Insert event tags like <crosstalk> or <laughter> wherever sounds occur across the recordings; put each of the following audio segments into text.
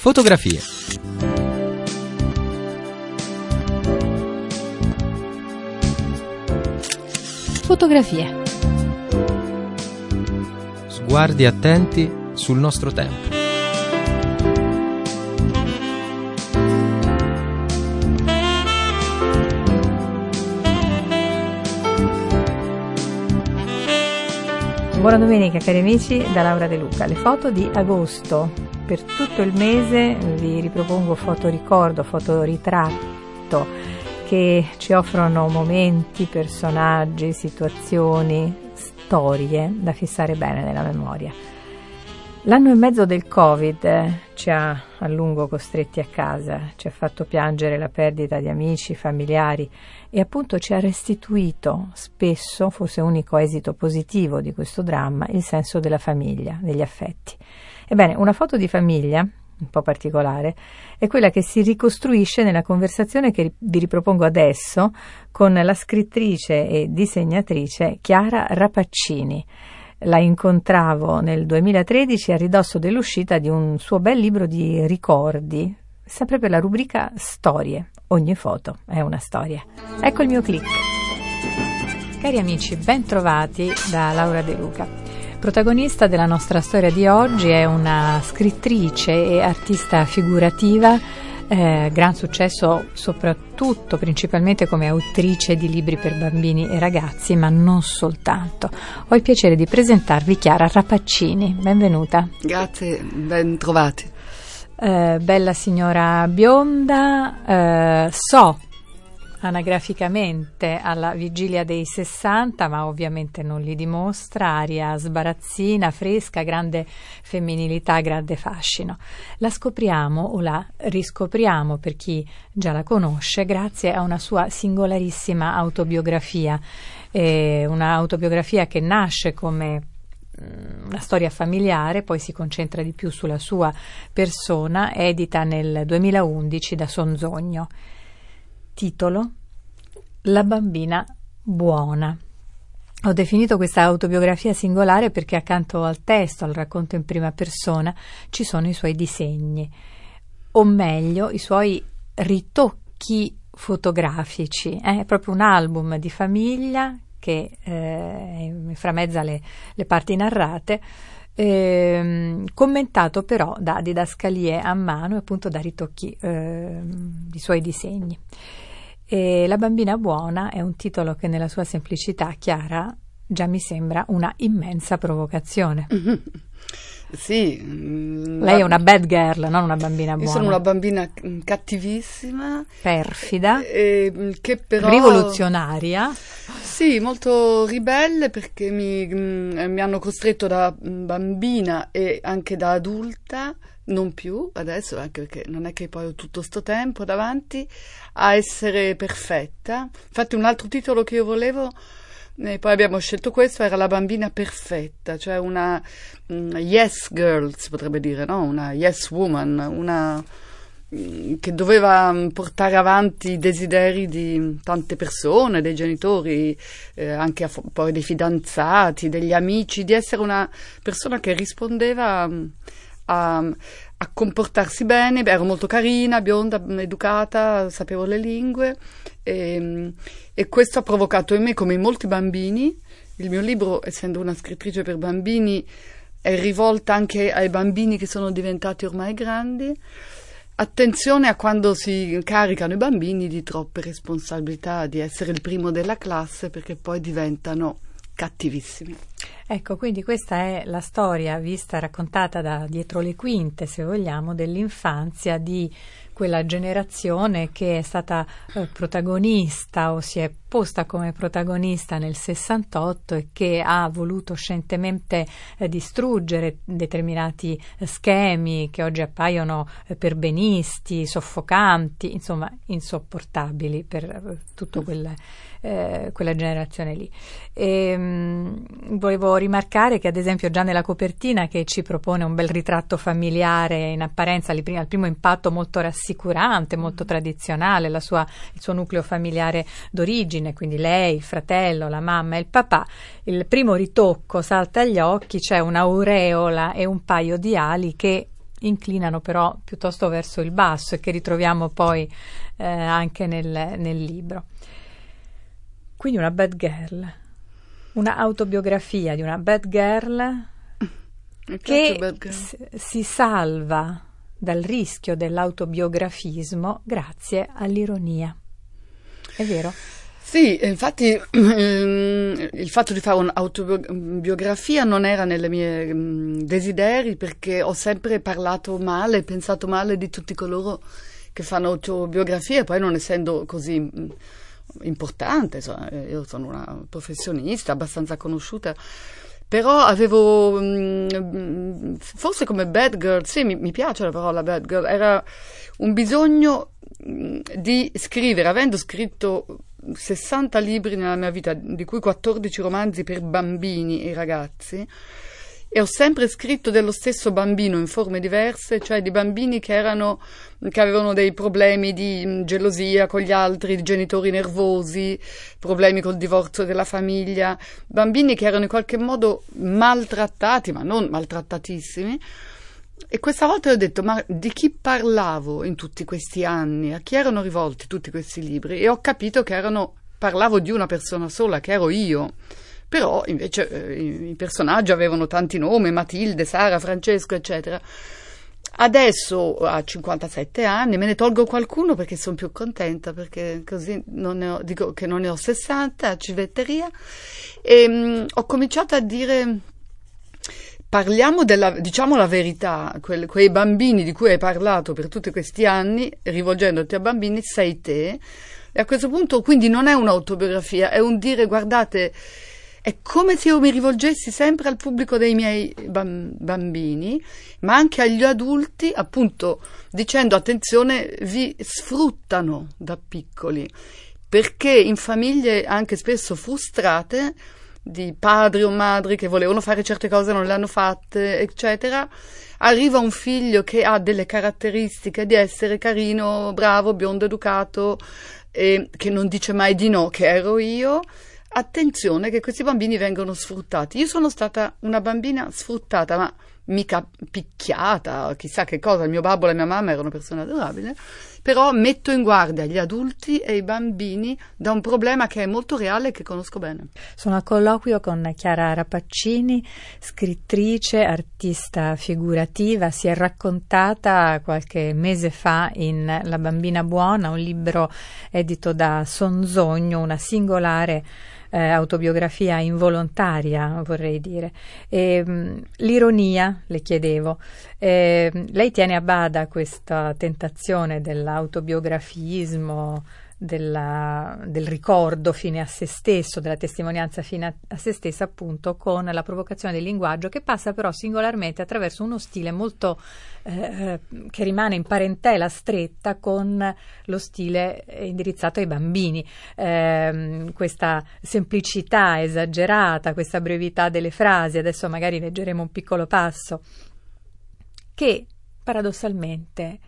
Fotografie. Fotografie. Sguardi attenti sul nostro tempo. Buona domenica cari amici da Laura De Luca. Le foto di agosto. Per tutto il mese vi ripropongo foto ricordo, foto ritratto che ci offrono momenti, personaggi, situazioni, storie da fissare bene nella memoria. L'anno e mezzo del Covid ci ha a lungo costretti a casa, ci ha fatto piangere la perdita di amici, familiari e appunto ci ha restituito spesso, forse unico esito positivo di questo dramma, il senso della famiglia, degli affetti. Ebbene, una foto di famiglia, un po' particolare, è quella che si ricostruisce nella conversazione che vi ripropongo adesso con la scrittrice e disegnatrice Chiara Rapaccini. La incontravo nel 2013 a ridosso dell'uscita di un suo bel libro di ricordi, sempre per la rubrica Storie. Ogni foto è una storia. Ecco il mio click. Cari amici, ben trovati da Laura De Luca. Protagonista della nostra storia di oggi è una scrittrice e artista figurativa eh, gran successo soprattutto, principalmente come autrice di libri per bambini e ragazzi, ma non soltanto. Ho il piacere di presentarvi Chiara Rapaccini, benvenuta. Grazie, ben trovati. Eh, bella signora bionda, eh, so anagraficamente alla vigilia dei 60, ma ovviamente non li dimostra, aria sbarazzina, fresca, grande femminilità, grande fascino. La scopriamo o la riscopriamo per chi già la conosce grazie a una sua singolarissima autobiografia, eh, un'autobiografia che nasce come mm, una storia familiare, poi si concentra di più sulla sua persona, edita nel 2011 da Sonzogno. Titolo La bambina buona. Ho definito questa autobiografia singolare perché accanto al testo, al racconto in prima persona, ci sono i suoi disegni, o meglio, i suoi ritocchi fotografici. Eh? È proprio un album di famiglia che eh, framezza le, le parti narrate eh, commentato però da didascalie a mano e appunto da ritocchi eh, di suoi disegni. E La bambina buona è un titolo che nella sua semplicità chiara già mi sembra una immensa provocazione. <laughs> Sì. Mm, Lei è una bad girl, non una bambina buona. Io sono una bambina cattivissima. Perfida. E, mm, che però... Rivoluzionaria. Sì, molto ribelle perché mi, mm, mi hanno costretto da bambina e anche da adulta non più adesso, anche perché non è che poi ho tutto sto tempo davanti, a essere perfetta. Infatti un altro titolo che io volevo, e poi abbiamo scelto questo, era La bambina perfetta, cioè una um, yes girl, si potrebbe dire, no? una yes woman, una mm, che doveva mm, portare avanti i desideri di tante persone, dei genitori, eh, anche a, poi dei fidanzati, degli amici, di essere una persona che rispondeva a, a comportarsi bene, ero molto carina, bionda, educata, sapevo le lingue e, e, questo ha provocato in me, come in molti bambini, il mio libro, essendo una scrittrice per bambini, è rivolta anche ai bambini che sono diventati ormai grandi. Attenzione a quando si caricano i bambini di troppe responsabilità, di essere il primo della classe, perché poi diventano cattivissimi. Ecco, quindi questa è la storia vista, raccontata da dietro le quinte, se vogliamo, dell'infanzia di quella generazione che è stata eh, protagonista o si è posta come protagonista nel 68 e che ha voluto scientemente eh, distruggere determinati eh, schemi che oggi appaiono eh, perbenisti, soffocanti, insomma insopportabili per eh, tutta quel, eh, quella generazione lì. E, mh, volevo rimarcare che ad esempio già nella copertina che ci propone un bel ritratto familiare in apparenza al primo, al primo impatto molto rassicurante, molto tradizionale, sua, il suo nucleo familiare d'origine, origine, quindi lei, il fratello, la mamma e il papà, il primo ritocco salta agli occhi, c'è un'aureola e un paio di ali che inclinano però piuttosto verso il basso e che ritroviamo poi eh, anche nel, nel libro. Quindi una bad girl, una autobiografia di una bad girl che bad girl. Si salva dal rischio dell'autobiografismo grazie all'ironia. È vero? Sì, infatti <clears throat> ehm, il fatto di fare un'autobiografia non era nei miei mm, desideri perché ho sempre parlato male, pensato male di tutti coloro che fanno autobiografie, poi non essendo così mm, importante, insomma, io sono una professionista abbastanza conosciuta, però avevo, mm, forse come bad girl, sì mi, mi piace la parola bad girl, era un bisogno di scrivere, avendo scritto 60 libri nella mia vita, di cui 14 romanzi per bambini e ragazzi, e ho sempre scritto dello stesso bambino in forme diverse, cioè di bambini che, erano, che avevano dei problemi di gelosia con gli altri, di genitori nervosi, problemi col divorzio della famiglia, bambini che erano in qualche modo maltrattati, ma non maltrattatissimi, e questa volta ho detto, ma di chi parlavo in tutti questi anni? A chi erano rivolti tutti questi libri? E ho capito che erano, parlavo di una persona sola, che ero io. Però invece eh, i personaggi avevano tanti nomi, Matilde, Sara, Francesco, eccetera. Adesso a 57 anni me ne tolgo qualcuno perché sono più contenta, perché così non ho, dico che non ne ho 60 a civetteria. E mh, mm, ho cominciato a dire Parliamo della, diciamo la verità, quel, quei bambini di cui hai parlato per tutti questi anni, rivolgendoti a bambini, sei te. E a questo punto quindi non è un'autobiografia, è un dire guardate, è come se io mi rivolgessi sempre al pubblico dei miei bambini, ma anche agli adulti, appunto dicendo attenzione, vi sfruttano da piccoli, perché in famiglie anche spesso frustrate di padri o madri che volevano fare certe cose e non le hanno fatte, eccetera, arriva un figlio che ha delle caratteristiche di essere carino, bravo, biondo, educato, e che non dice mai di no, che ero io. Attenzione che questi bambini vengono sfruttati. Io sono stata una bambina sfruttata, ma mica picchiata, chissà che cosa. Il mio babbo e la mia mamma erano persone adorabili però metto in guardia gli adulti e i bambini da un problema che è molto reale e che conosco bene. Sono a colloquio con Chiara Rapaccini, scrittrice, artista figurativa, si è raccontata qualche mese fa in La bambina buona, un libro edito da Sonzogno, una singolare eh, autobiografia involontaria, vorrei dire. E, ehm, mh, l'ironia, le chiedevo, eh, lei tiene a bada questa tentazione dell'autobiografismo, della, del ricordo fine a se stesso, della testimonianza fine a, a, se stessa, appunto, con la provocazione del linguaggio, che passa però singolarmente attraverso uno stile molto eh, che rimane in parentela stretta con lo stile indirizzato ai bambini. Eh, questa semplicità esagerata, questa brevità delle frasi, adesso magari leggeremo un piccolo passo, che paradossalmente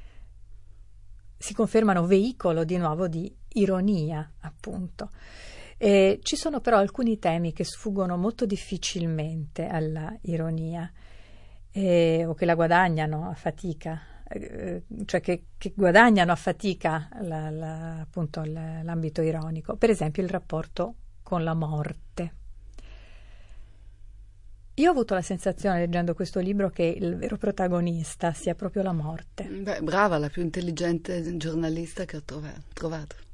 si confermano veicolo di nuovo di ironia, appunto. E ci sono però alcuni temi che sfuggono molto difficilmente alla ironia eh, o che la guadagnano a fatica, eh, cioè che, che, guadagnano a fatica la, la, appunto l'ambito ironico. Per esempio il rapporto con la morte. Io ho avuto la sensazione, leggendo questo libro, che il vero protagonista sia proprio la morte. Beh, brava, la più intelligente giornalista che ho trovato.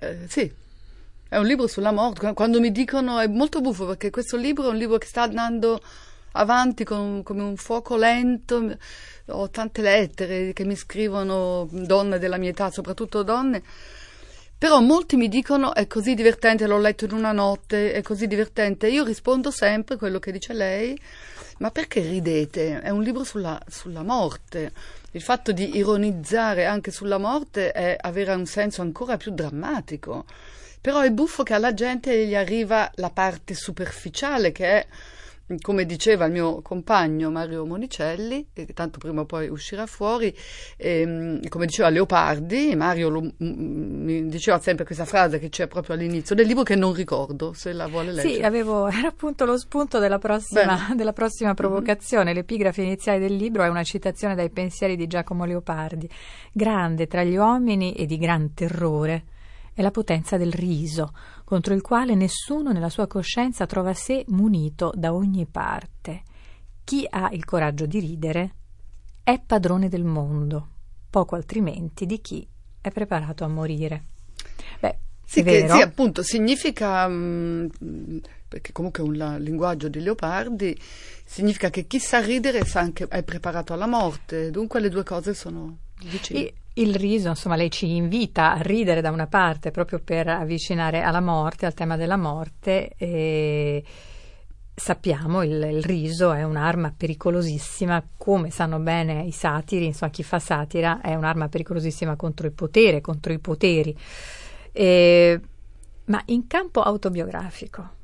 Eh, sì, è un libro sulla morte. Quando mi dicono è molto buffo perché questo libro è un libro che sta andando avanti con, come un fuoco lento. Ho tante lettere che mi scrivono donne della mia età, soprattutto donne. Però molti mi dicono è così divertente, l'ho letto in una notte, è così divertente. Io rispondo sempre quello che dice lei, ma perché ridete? È un libro sulla, sulla morte. Il fatto di ironizzare anche sulla morte è avere un senso ancora più drammatico. Però è buffo che alla gente gli arriva la parte superficiale che è come diceva il mio compagno Mario Monicelli, che tanto prima o poi uscirà fuori, ehm, come diceva Leopardi, Mario lo, mi diceva sempre questa frase che c'è proprio all'inizio del libro che non ricordo, se la vuole leggere. Sì, avevo, era appunto lo spunto della prossima, <laughs> della prossima provocazione. Mm-hmm. L'epigrafe iniziale del libro è una citazione dai pensieri di Giacomo Leopardi. Grande tra gli uomini e di gran terrore è la potenza del riso, contro il quale nessuno nella sua coscienza trova sé munito da ogni parte. Chi ha il coraggio di ridere è padrone del mondo, poco altrimenti di chi è preparato a morire. Beh, sì, che, sì, appunto, significa, mh, mm, perché comunque è un linguaggio di Leopardi, significa che chi sa ridere sa anche è preparato alla morte, dunque le due cose sono vicine. E il riso, insomma, lei ci invita a ridere da una parte proprio per avvicinare alla morte, al tema della morte. E sappiamo il, il riso è un'arma pericolosissima, come sanno bene i satiri, insomma, chi fa satira è un'arma pericolosissima contro il potere, contro i poteri. E, ma in campo autobiografico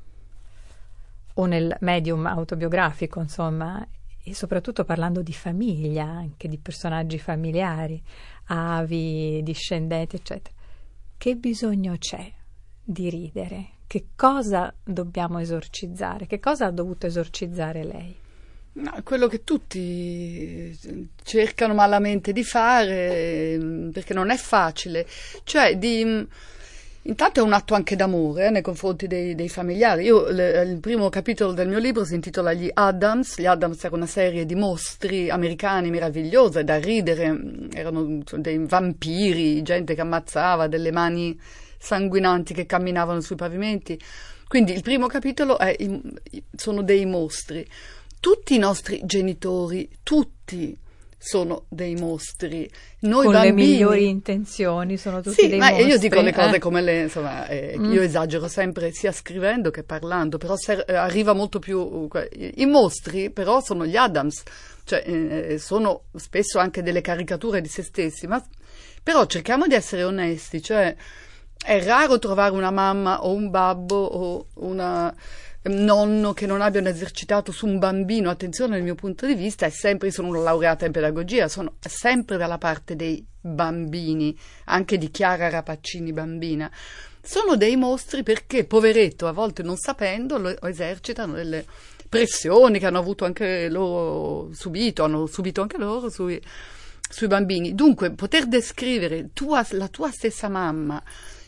o nel medium autobiografico, insomma, e soprattutto parlando di famiglia, anche di personaggi familiari, avi, discendenti, eccetera. Che bisogno c'è di ridere? Che cosa dobbiamo esorcizzare? Che cosa ha dovuto esorcizzare lei? No, quello che tutti cercano malamente di fare, perché non è facile, cioè di Intanto è un atto anche d'amore eh, nei confronti dei, dei familiari. Io, le, il primo capitolo del mio libro si intitola Gli Adams. Gli Adams era una serie di mostri americani meravigliosa, da ridere. Erano dei vampiri, gente che ammazzava, delle mani sanguinanti che camminavano sui pavimenti. Quindi il primo capitolo è, sono dei mostri. Tutti i nostri genitori, tutti, sono dei mostri. Noi Con bambini, le migliori intenzioni sono tutti sì, dei ma mostri. Io dico le cose eh? come le, insomma, eh, mm. io esagero sempre sia scrivendo che parlando, però ser- eh, arriva molto più... I mostri però sono gli Adams, cioè eh, eh, sono spesso anche delle caricature di se stessi, ma però cerchiamo di essere onesti, cioè è raro trovare una mamma o un babbo o una nonno che non abbiano esercitato su un bambino, attenzione dal mio punto di vista, è sempre, sono una laureata in pedagogia, sono sempre dalla parte dei bambini, anche di Chiara Rapaccini bambina. Sono dei mostri perché, poveretto, a volte non sapendo, lo esercitano delle pressioni che hanno avuto anche loro subito, hanno subito anche loro sui, sui bambini. Dunque, poter descrivere tua, la tua stessa mamma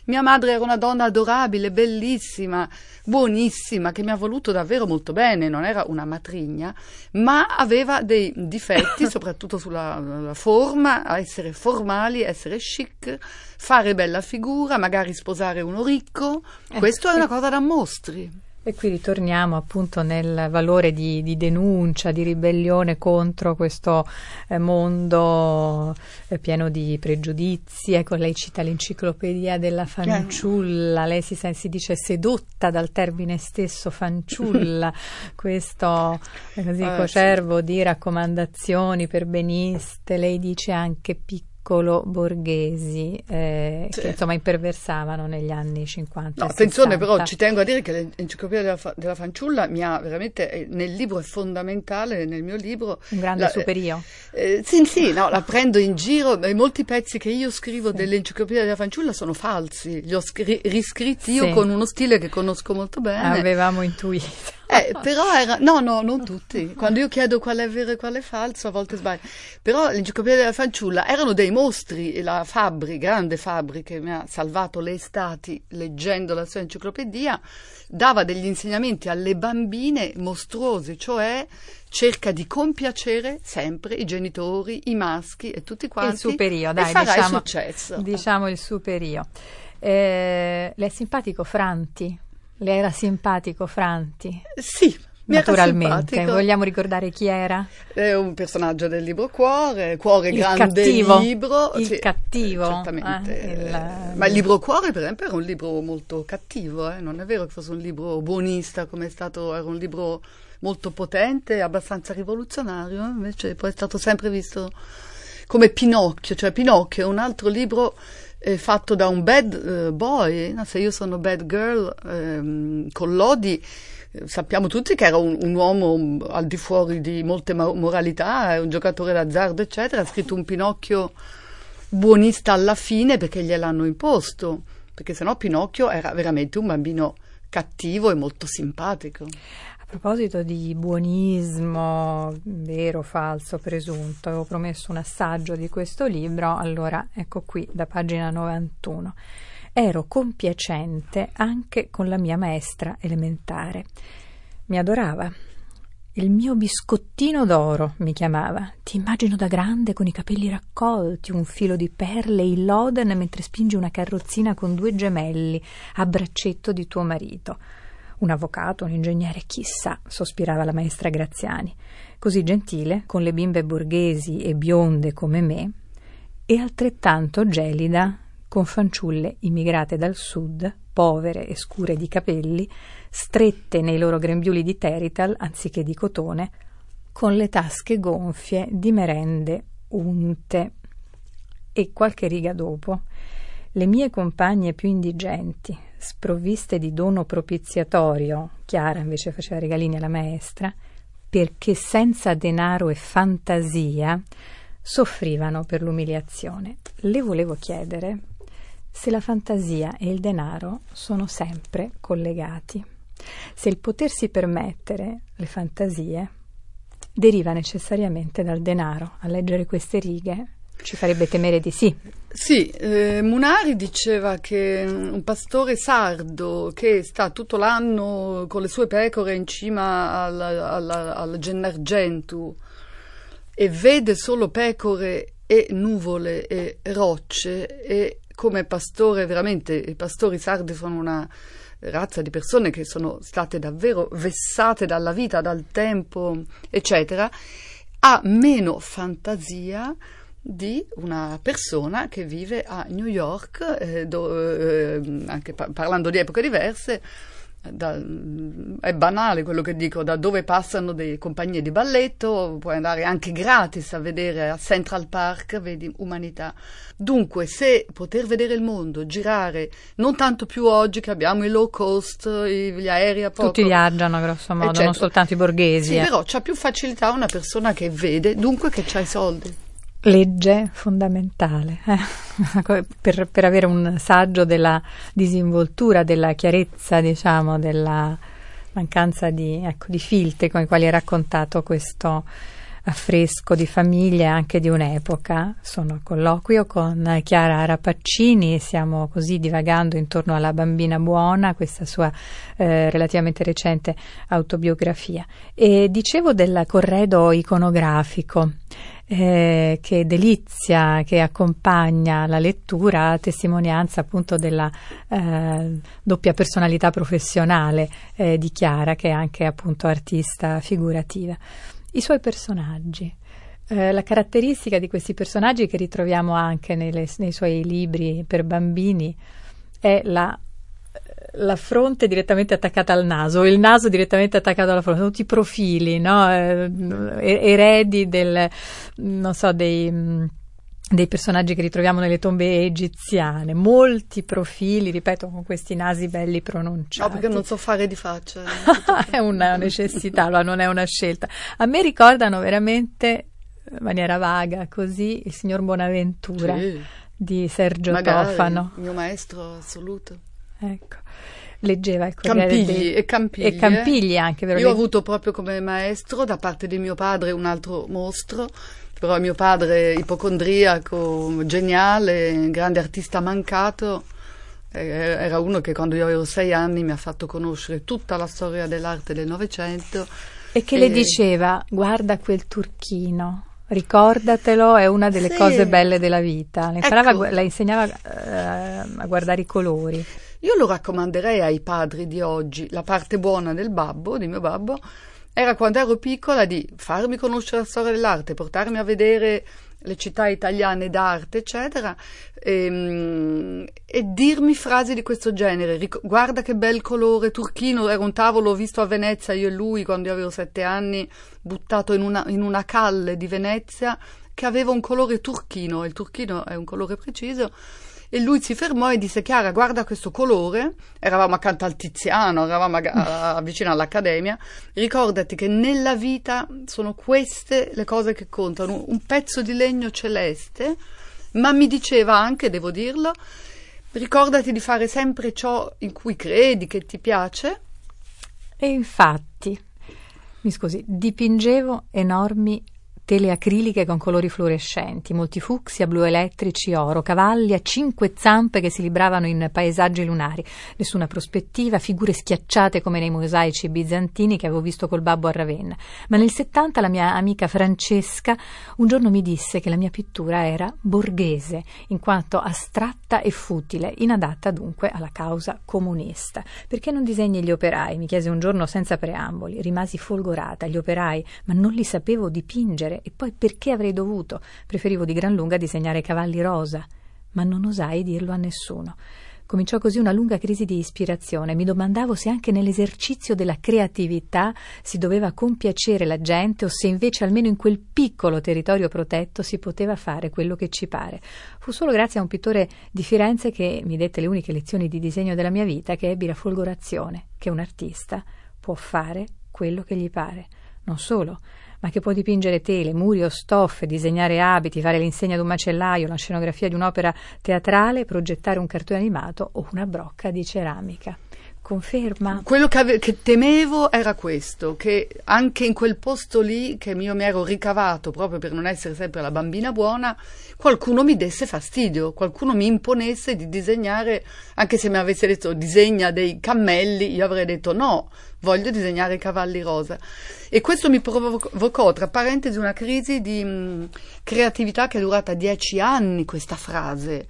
mia madre era una donna adorabile, bellissima, buonissima, che mi ha voluto davvero molto bene, non era una matrigna, ma aveva dei difetti, <laughs> soprattutto sulla forma, essere formali, essere chic, fare bella figura, magari sposare uno ricco. Eh, Questo è una cosa da mostri. E qui ritorniamo appunto nel valore di, di denuncia, di ribellione contro questo eh, mondo eh, pieno di pregiudizi. Ecco, lei cita l'enciclopedia della fanciulla, lei si, si dice sedotta dal termine stesso fanciulla, <laughs> questo eh, così, ah, cocervo sì. di raccomandazioni per beniste, lei dice anche piccolo piccolo borghesi eh, sì. che insomma imperversavano negli anni 50. No, attenzione però ci tengo a dire che l'enciclopedia della, fa- della fanciulla mi ha veramente, eh, nel libro è fondamentale, nel mio libro. Un grande la, superio. Eh, sì, sì, no, la prendo in giro, e molti pezzi che io scrivo sì. dell'enciclopedia della fanciulla sono falsi, li ho scri- riscritti io sì. con uno stile che conosco molto bene. Avevamo intuito. Eh, però era, no, no, non tutti. Quando io chiedo qual è vero e qual è falso, a volte sbaglio. Però l'enciclopedia della fanciulla erano dei mostri e la Fabri, grande Fabri, che mi ha salvato le estati leggendo la sua enciclopedia, dava degli insegnamenti alle bambine mostruosi, cioè cerca di compiacere sempre i genitori, i maschi e tutti quanti. Il superio, dai, diciamo, successo. diciamo il superio. Eh, le è simpatico Franti? Le era simpatico Franti? Sì, Naturalmente, vogliamo ricordare chi era? È un personaggio del libro Cuore, Cuore il grande cattivo, libro. Il sì, cattivo. Certamente. Eh, il... Ma il libro Cuore, per esempio, era un libro molto cattivo, eh? non è vero che fosse un libro buonista come è stato, era un libro molto potente, abbastanza rivoluzionario, invece poi è stato sempre visto come Pinocchio, cioè Pinocchio è un altro libro eh, fatto da un bad uh, boy, no? se io sono bad girl ehm, con Lodi, sappiamo tutti che era un, un, uomo al di fuori di molte moralità, un giocatore d'azzardo, eccetera. Ha scritto un Pinocchio buonista alla fine perché gliel'hanno imposto, perché sennò Pinocchio era veramente un bambino cattivo e molto simpatico. A proposito di buonismo, vero, falso, presunto, avevo promesso un assaggio di questo libro, allora ecco qui da pagina 91. Ero compiacente anche con la mia maestra elementare. Mi adorava. Il mio biscottino d'oro mi chiamava. Ti immagino da grande con i capelli raccolti, un filo di perle in loden mentre spingi una carrozzina con due gemelli a braccetto di tuo marito. Un avvocato, un ingegnere, chissà, sospirava la maestra Graziani. Così gentile, con le bimbe borghesi e bionde come me, e altrettanto gelida con fanciulle immigrate dal sud, povere e scure di capelli, strette nei loro grembiuli di terital anziché di cotone, con le tasche gonfie di merende unte. E qualche riga dopo, le mie compagne più indigenti, sprovviste di dono propiziatorio, Chiara invece faceva regalini alla maestra, perché senza denaro e fantasia soffrivano per l'umiliazione. Le volevo chiedere se la fantasia e il denaro sono sempre collegati, se il potersi permettere le fantasie deriva necessariamente dal denaro. A leggere queste righe ci farebbe temere di sì. Sì, eh, Munari diceva che un pastore sardo che sta tutto l'anno con le sue pecore in cima al, al, al Gennargentu e vede solo pecore e nuvole e rocce e come pastore, veramente i pastori sardi sono una razza di persone che sono state davvero vessate dalla vita, dal tempo, eccetera, ha meno fantasia di una persona che vive a New York, eh, do, eh, anche pa- parlando di epoche diverse, da, è banale quello che dico, da dove passano delle compagnie di balletto, puoi andare anche gratis a vedere a Central Park, vedi umanità. Dunque, se poter vedere il mondo, girare, non tanto più oggi che abbiamo i low cost, gli aerei a poco. Tutti viaggiano grosso modo, non certo. soltanto i borghesi. Sì, eh. però c'ha più facilità una persona che vede, dunque che ha i soldi legge fondamentale eh? <laughs> per, per, avere un saggio della disinvoltura, della chiarezza, diciamo, della mancanza di, ecco, di filtri con i quali è raccontato questo affresco di famiglia e anche di un'epoca. Sono a colloquio con Chiara Rapaccini, stiamo così divagando intorno alla bambina buona, questa sua eh, relativamente recente autobiografia. E dicevo del corredo iconografico eh, che delizia che accompagna la lettura testimonianza appunto della eh, doppia personalità professionale eh, di Chiara che è anche appunto artista figurativa. I suoi personaggi. Eh, la caratteristica di questi personaggi che ritroviamo anche nelle, nei suoi libri per bambini è la la fronte direttamente attaccata al naso, il naso direttamente attaccato alla fronte, tutti i profili, no? eh, eredi del, non so, dei, dei personaggi che ritroviamo nelle tombe egiziane, molti profili, ripeto, con questi nasi belli pronunciati. No, perché non so fare di faccia. <laughs> è una necessità, non è una scelta. A me ricordano veramente, in maniera vaga, così, il signor Bonaventura sì. di Sergio Magari, Tofano. Il mio maestro assoluto. Ecco leggeva il Corriere Campigli, dei... e Campigli. E Campigli anche, vero? Io ho avuto proprio come maestro da parte di mio padre un altro mostro, però mio padre ipocondriaco, geniale, grande artista mancato, eh, era uno che quando io avevo sei anni mi ha fatto conoscere tutta la storia dell'arte del Novecento. E che e... le diceva, guarda quel turchino, Ricordatelo, è una delle sì. cose belle della vita. Le, ecco. la insegnava uh, a guardare i colori. Io lo raccomanderei ai padri di oggi. La parte buona del babbo, di mio babbo, era quando ero piccola di farmi conoscere la storia dell'arte, portarmi a vedere le città italiane d'arte, eccetera, e, ehm, e, dirmi frasi di questo genere. Ric- guarda che bel colore turchino, era un tavolo visto a Venezia, io e lui, quando io avevo sette anni, buttato in una, in una calle di Venezia, che aveva un colore turchino, il turchino è un colore preciso, e lui si fermò e disse Chiara guarda questo colore, eravamo accanto al Tiziano, eravamo a, a, vicino all'Accademia, ricordati che nella vita sono queste le cose che contano, un pezzo di legno celeste, ma mi diceva anche, devo dirlo, ricordati di fare sempre ciò in cui credi, che ti piace. E infatti, mi scusi, dipingevo enormi tele acriliche con colori fluorescenti, molti fucsia, blu elettrici, oro, cavalli a cinque zampe che si libravano in paesaggi lunari, nessuna prospettiva, figure schiacciate come nei mosaici bizantini che avevo visto col babbo a Ravenna. Ma nel 70 la mia amica Francesca un giorno mi disse che la mia pittura era borghese, in quanto astratta e futile, inadatta dunque alla causa comunista. Perché non disegni gli operai? mi chiese un giorno senza preamboli. Rimasi folgorata, gli operai, ma non li sapevo dipingere e poi perché avrei dovuto? Preferivo di gran lunga disegnare cavalli rosa, ma non osai dirlo a nessuno. Cominciò così una lunga crisi di ispirazione. Mi domandavo se anche nell'esercizio della creatività si doveva compiacere la gente o se invece almeno in quel piccolo territorio protetto si poteva fare quello che ci pare. Fu solo grazie a un pittore di Firenze che mi dette le uniche lezioni di disegno della mia vita che ebbi la folgorazione che un artista può fare quello che gli pare. Non solo, ma che può dipingere tele, muri o stoffe, disegnare abiti, fare l'insegna di un macellaio, la scenografia di un'opera teatrale, progettare un cartone animato o una brocca di ceramica. Conferma? Quello che, ave- che, temevo era questo, che anche in quel posto lì che io mi ero ricavato proprio per non essere sempre la bambina buona, qualcuno mi desse fastidio, qualcuno mi imponesse di disegnare, anche se mi avesse detto disegna dei cammelli, io avrei detto no, voglio disegnare i cavalli rosa. E questo mi provocò, tra parentesi, una crisi di mh, creatività che è durata dieci anni, questa frase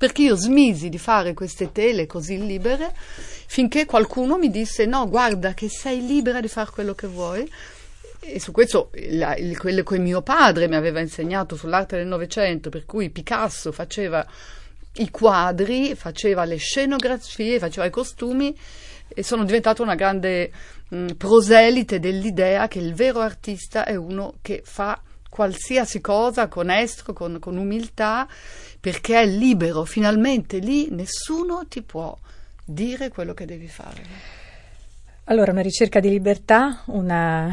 perché io smisi di fare queste tele così libere finché qualcuno mi disse no, guarda che sei libera di fare quello che vuoi. E su questo la, il, quello che mio padre mi aveva insegnato sull'arte del Novecento, per cui Picasso faceva i quadri, faceva le scenografie, faceva i costumi e sono diventata una grande mh, proselite dell'idea che il vero artista è uno che fa qualsiasi cosa con estro, con, con umiltà perché è libero, finalmente lì nessuno ti può dire quello che devi fare. Allora, una ricerca di libertà, una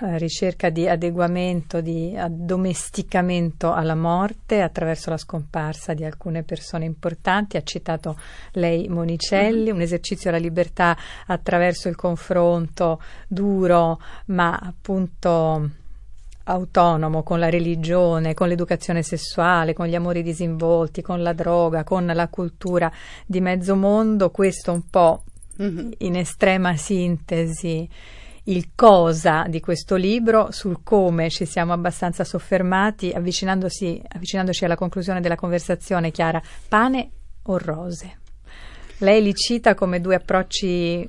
eh, ricerca di adeguamento, di addomesticamento alla morte attraverso la scomparsa di alcune persone importanti. Ha citato lei Monicelli, mm-hmm. un esercizio alla libertà attraverso il confronto duro, ma appunto autonomo con la religione, con l'educazione sessuale, con gli amori disinvolti, con la droga, con la cultura di mezzo mondo, questo un po' mm-hmm. in estrema sintesi il cosa di questo libro, sul come ci siamo abbastanza soffermati, avvicinandosi, avvicinandoci alla conclusione della conversazione, Chiara, pane o rose? Lei li cita come due approcci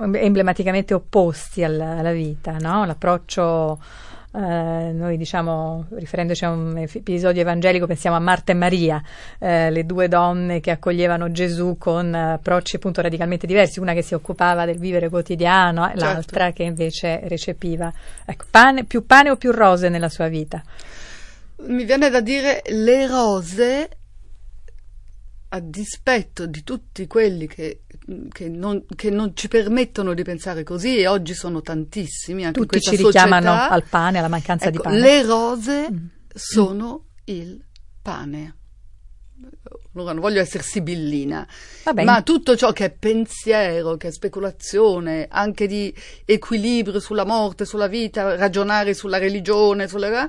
emblematicamente opposti alla, alla vita, no? l'approccio eh, noi diciamo, riferendoci a un episodio evangelico, pensiamo a Marta e Maria, eh, le due donne che accoglievano Gesù con approcci appunto radicalmente diversi, una che si occupava del vivere quotidiano, certo. l'altra che invece recepiva ecco, pane, più pane o più rose nella sua vita. Mi viene da dire le rose a dispetto di tutti quelli che che non, che non, ci permettono di pensare così e oggi sono tantissimi anche Tutti ci richiamano società. al pane, alla mancanza ecco, di pane. Le rose mm. sono mm. il pane. Allora, non voglio essere sibillina, ma tutto ciò che è pensiero, che è speculazione, anche di equilibrio sulla morte, sulla vita, ragionare sulla religione, sulla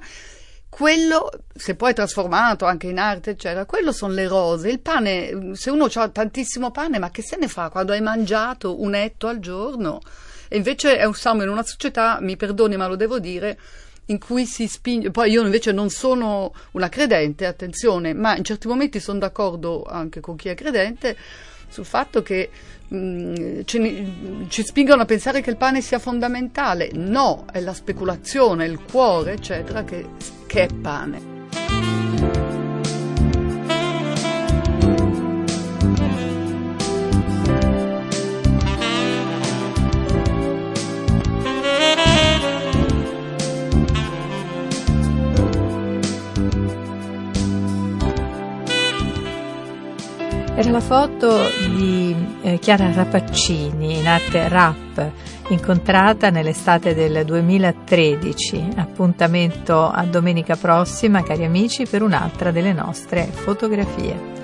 quello, se poi è trasformato anche in arte, eccetera, quello sono le rose. Il pane, se uno ha tantissimo pane, ma che se ne fa quando hai mangiato un etto al giorno? E invece è un, siamo in una società, mi perdoni ma lo devo dire, in cui si spinge. Poi io invece non sono una credente, attenzione, ma in certi momenti sono d'accordo anche con chi è credente sul fatto che mh, mm, ci, ci spingono a pensare che il pane sia fondamentale. No, è la speculazione, il cuore, eccetera, che, che pane. Era la foto di eh, Chiara Rapaccini in arte rap, incontrata nell'estate del 2013. Appuntamento a domenica prossima, cari amici, per un'altra delle nostre fotografie.